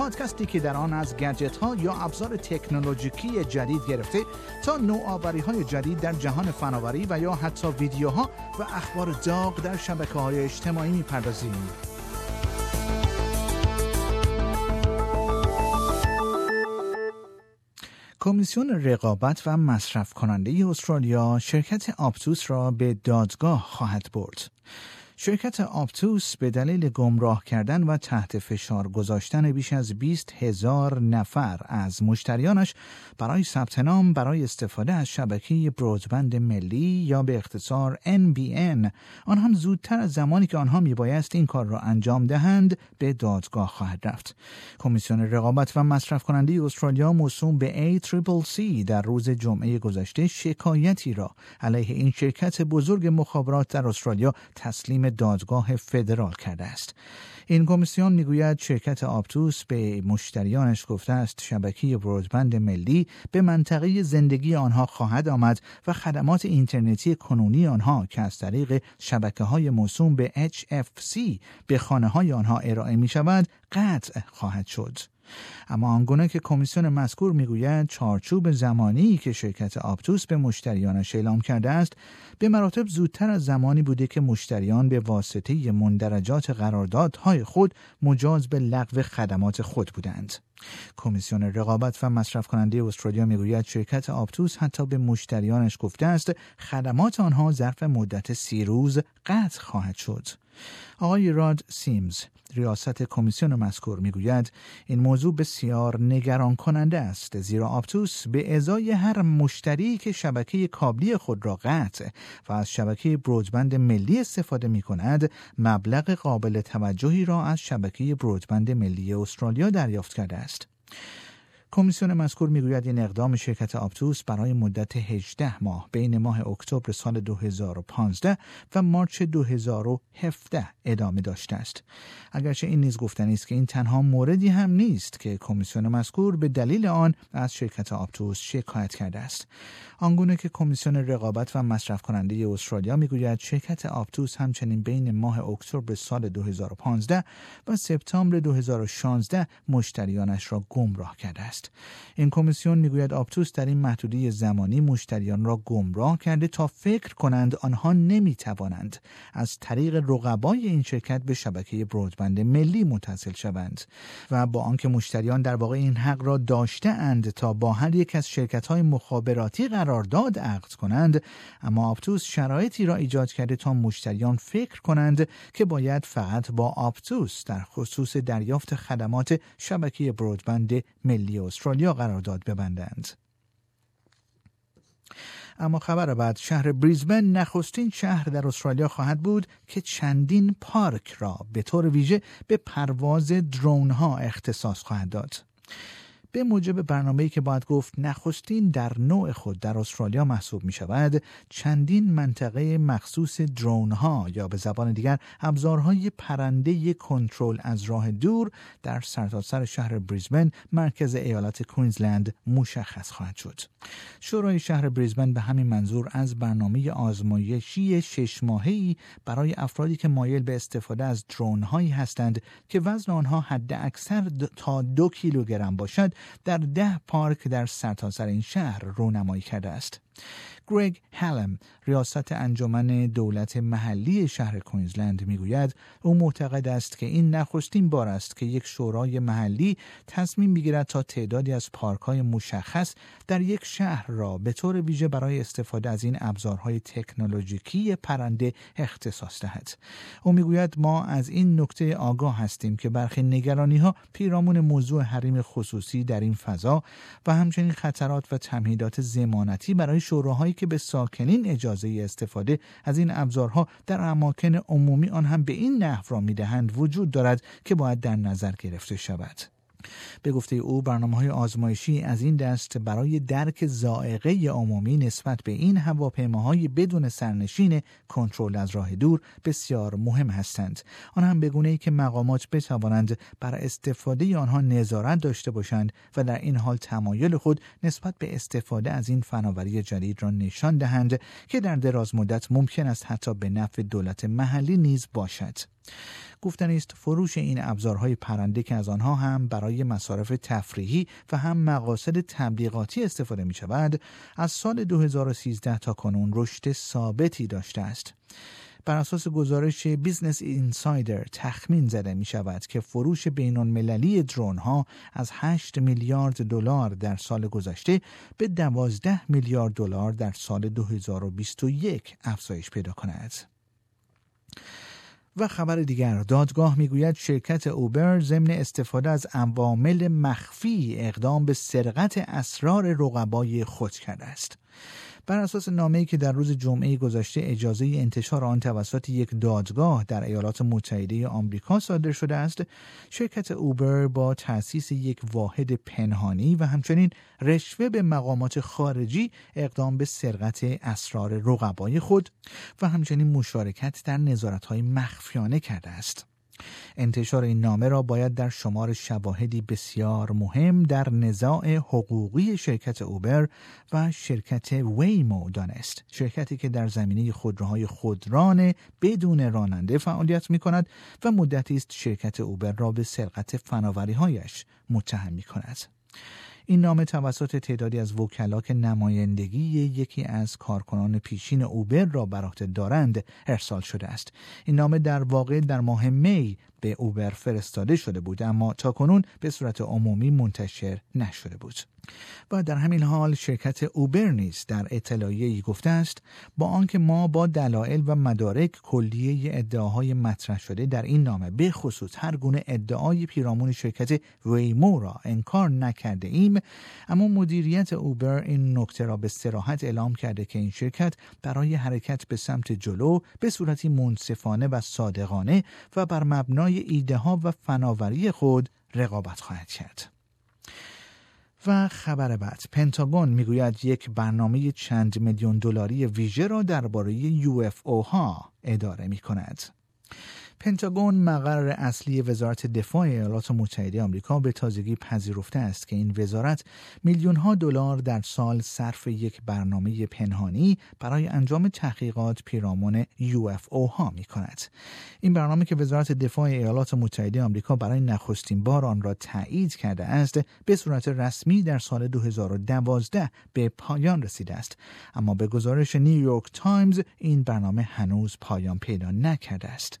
پادکستی که در آن از گجت ها یا ابزار تکنولوژیکی جدید گرفته تا نوآوری های جدید در جهان فناوری و یا حتی ویدیوها و اخبار داغ در شبکه های اجتماعی می‌پردازیم. کمیسیون رقابت و مصرف کننده استرالیا شرکت آپتوس را به دادگاه خواهد برد. شرکت آپتوس به دلیل گمراه کردن و تحت فشار گذاشتن بیش از 20 هزار نفر از مشتریانش برای ثبت نام برای استفاده از شبکه برودبند ملی یا به اختصار NBN آن هم زودتر از زمانی که آنها میبایست این کار را انجام دهند به دادگاه خواهد رفت. کمیسیون رقابت و مصرف کننده استرالیا موسوم به ACCC در روز جمعه گذشته شکایتی را علیه این شرکت بزرگ مخابرات در استرالیا تسلیم دادگاه فدرال کرده است این کمیسیون می‌گوید شرکت آپتوس به مشتریانش گفته است شبکه برودبند ملی به منطقه زندگی آنها خواهد آمد و خدمات اینترنتی کنونی آنها که از طریق شبکه های موسوم به HFC به خانه های آنها ارائه می شود قطع خواهد شد. اما آنگونه که کمیسیون مذکور می‌گوید چارچوب زمانی که شرکت آپتوس به مشتریانش اعلام کرده است به مراتب زودتر از زمانی بوده که مشتریان به واسطه مندرجات قراردادهای خود مجاز به لغو خدمات خود بودند. کمیسیون رقابت و مصرف کننده استرالیا می‌گوید شرکت آپتوس حتی به مشتریانش گفته است خدمات آنها ظرف مدت سی روز قطع خواهد شد. آقای راد سیمز ریاست کمیسیون مذکور می‌گوید این موضوع بسیار نگران کننده است زیرا آپتوس به ازای هر مشتری که شبکه کابلی خود را قطع و از شبکه برودبند ملی استفاده می کند مبلغ قابل توجهی را از شبکه برودبند ملی استرالیا دریافت کرده است. کمیسیون مذکور می‌گوید این اقدام شرکت آپتوس برای مدت 18 ماه بین ماه اکتبر سال 2015 و مارچ 2017 ادامه داشته است. اگرچه این نیز گفتنی است که این تنها موردی هم نیست که کمیسیون مذکور به دلیل آن از شرکت آپتوس شکایت کرده است. آنگونه که کمیسیون رقابت و مصرف کننده استرالیا می‌گوید شرکت آپتوس همچنین بین ماه اکتبر سال 2015 و سپتامبر 2016 مشتریانش را گمراه کرده است. این کمیسیون می‌گوید آپتوس در این محدوده زمانی مشتریان را گمراه کرده تا فکر کنند آنها نمی‌توانند از طریق رقبای این شرکت به شبکه برودبند ملی متصل شوند و با آنکه مشتریان در واقع این حق را داشته اند تا با هر یک از شرکت های مخابراتی قرارداد عقد کنند اما آپتوس شرایطی را ایجاد کرده تا مشتریان فکر کنند که باید فقط با آپتوس در خصوص دریافت خدمات شبکه برودبند ملی استرالیا قرارداد ببندند. اما خبر بعد شهر بریزبن نخستین شهر در استرالیا خواهد بود که چندین پارک را به طور ویژه به پرواز درون ها اختصاص خواهد داد. به موجب برنامه‌ای که باید گفت نخستین در نوع خود در استرالیا محسوب می شود چندین منطقه مخصوص درون ها یا به زبان دیگر ابزارهای پرنده کنترل از راه دور در سرتاسر سر شهر بریزبن مرکز ایالت کوینزلند مشخص خواهد شد. شورای شهر بریزبن به همین منظور از برنامه آزمایشی شش ماهه‌ای برای افرادی که مایل به استفاده از درون هایی هستند که وزن آنها حد اکثر تا دو کیلوگرم باشد در ده پارک در سرتاسر این شهر رونمایی کرده است. گرگ هلم ریاست انجمن دولت محلی شهر کوینزلند می‌گوید او معتقد است که این نخستین بار است که یک شورای محلی تصمیم می‌گیرد تا تعدادی از پارک های مشخص در یک شهر را به طور ویژه برای استفاده از این ابزارهای تکنولوژیکی پرنده اختصاص دهد. او می‌گوید ما از این نکته آگاه هستیم که برخی نگرانی ها پیرامون موضوع حریم خصوصی در این فضا و همچنین خطرات و تمهیدات زمانتی برای شوراهایی که به ساکنین اجازه استفاده از این ابزارها در اماکن عمومی آن هم به این نحو را می‌دهند وجود دارد که باید در نظر گرفته شود. به گفته او برنامه های آزمایشی از این دست برای درک زائقه عمومی نسبت به این هواپیماهای بدون سرنشین کنترل از راه دور بسیار مهم هستند. آن هم بگونه ای که مقامات بتوانند بر استفاده آنها نظارت داشته باشند و در این حال تمایل خود نسبت به استفاده از این فناوری جدید را نشان دهند که در دراز مدت ممکن است حتی به نفع دولت محلی نیز باشد. گفتنی است فروش این ابزارهای پرنده که از آنها هم برای مصارف تفریحی و هم مقاصد تبلیغاتی استفاده می شود از سال 2013 تا کنون رشد ثابتی داشته است. بر اساس گزارش بیزنس اینسایدر تخمین زده می شود که فروش بین المللی drone ها از 8 میلیارد دلار در سال گذشته به 12 میلیارد دلار در سال 2021 افزایش پیدا کند. و خبر دیگر. دادگاه می‌گوید شرکت اوبر ضمن استفاده از عوامل مخفی اقدام به سرقت اسرار رقبای خود کرده است. بر اساس نامه‌ای که در روز جمعه گذشته اجازه انتشار آن توسط یک دادگاه در ایالات متحده آمریکا صادر شده است شرکت اوبر با تأسیس یک واحد پنهانی و همچنین رشوه به مقامات خارجی اقدام به سرقت اسرار رقبای خود و همچنین مشارکت در نظارت‌های مخفیانه کرده است. انتشار این نامه را باید در شمار شواهدی بسیار مهم در نزاع حقوقی شرکت اوبر و شرکت ویمو دانست شرکتی که در زمینه خودروهای خودران بدون راننده فعالیت می کند و مدتی است شرکت اوبر را به سرقت فناوری هایش متهم می کند. این نامه توسط تعدادی از وکلا که نمایندگی یکی از کارکنان پیشین اوبر را بر عهده دارند ارسال شده است. این نامه در واقع در ماه می به اوبر فرستاده شده بود اما تا کنون به صورت عمومی منتشر نشده بود. و در همین حال شرکت اوبر نیز در اطلاعیه ای گفته است با آنکه ما با دلایل و مدارک کلیه ادعاهای مطرح شده در این نامه به خصوص هر گونه ادعای پیرامون شرکت ویمو را انکار نکرده ایم اما مدیریت اوبر این نکته را به سراحت اعلام کرده که این شرکت برای حرکت به سمت جلو به صورتی منصفانه و صادقانه و بر مبنای ایده ها و فناوری خود رقابت خواهد کرد. و خبر بعد پنتاگون می‌گوید یک برنامه چند میلیون دلاری ویژه را درباره یو ها اداره می کند. پنتاگون مقر اصلی وزارت دفاع ایالات متحده آمریکا به تازگی پذیرفته است که این وزارت میلیون ها دلار در سال صرف یک برنامه پنهانی برای انجام تحقیقات پیرامون UFO ها می کند. این برنامه که وزارت دفاع ایالات متحده آمریکا برای نخستین بار آن را تایید کرده است به صورت رسمی در سال 2012 به پایان رسیده است اما به گزارش نیویورک تایمز این برنامه هنوز پایان پیدا نکرده است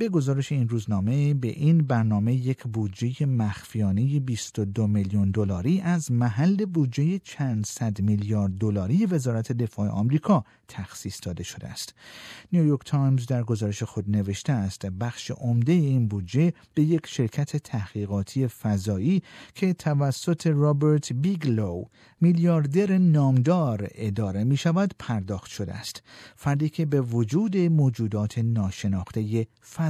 به گزارش این روزنامه به این برنامه یک بودجه مخفیانه 22 میلیون دلاری از محل بودجه چند صد میلیارد دلاری وزارت دفاع آمریکا تخصیص داده شده است. نیویورک تایمز در گزارش خود نوشته است بخش عمده این بودجه به یک شرکت تحقیقاتی فضایی که توسط رابرت بیگلو میلیاردر نامدار اداره می شود پرداخت شده است. فردی که به وجود موجودات ناشناخته فضایی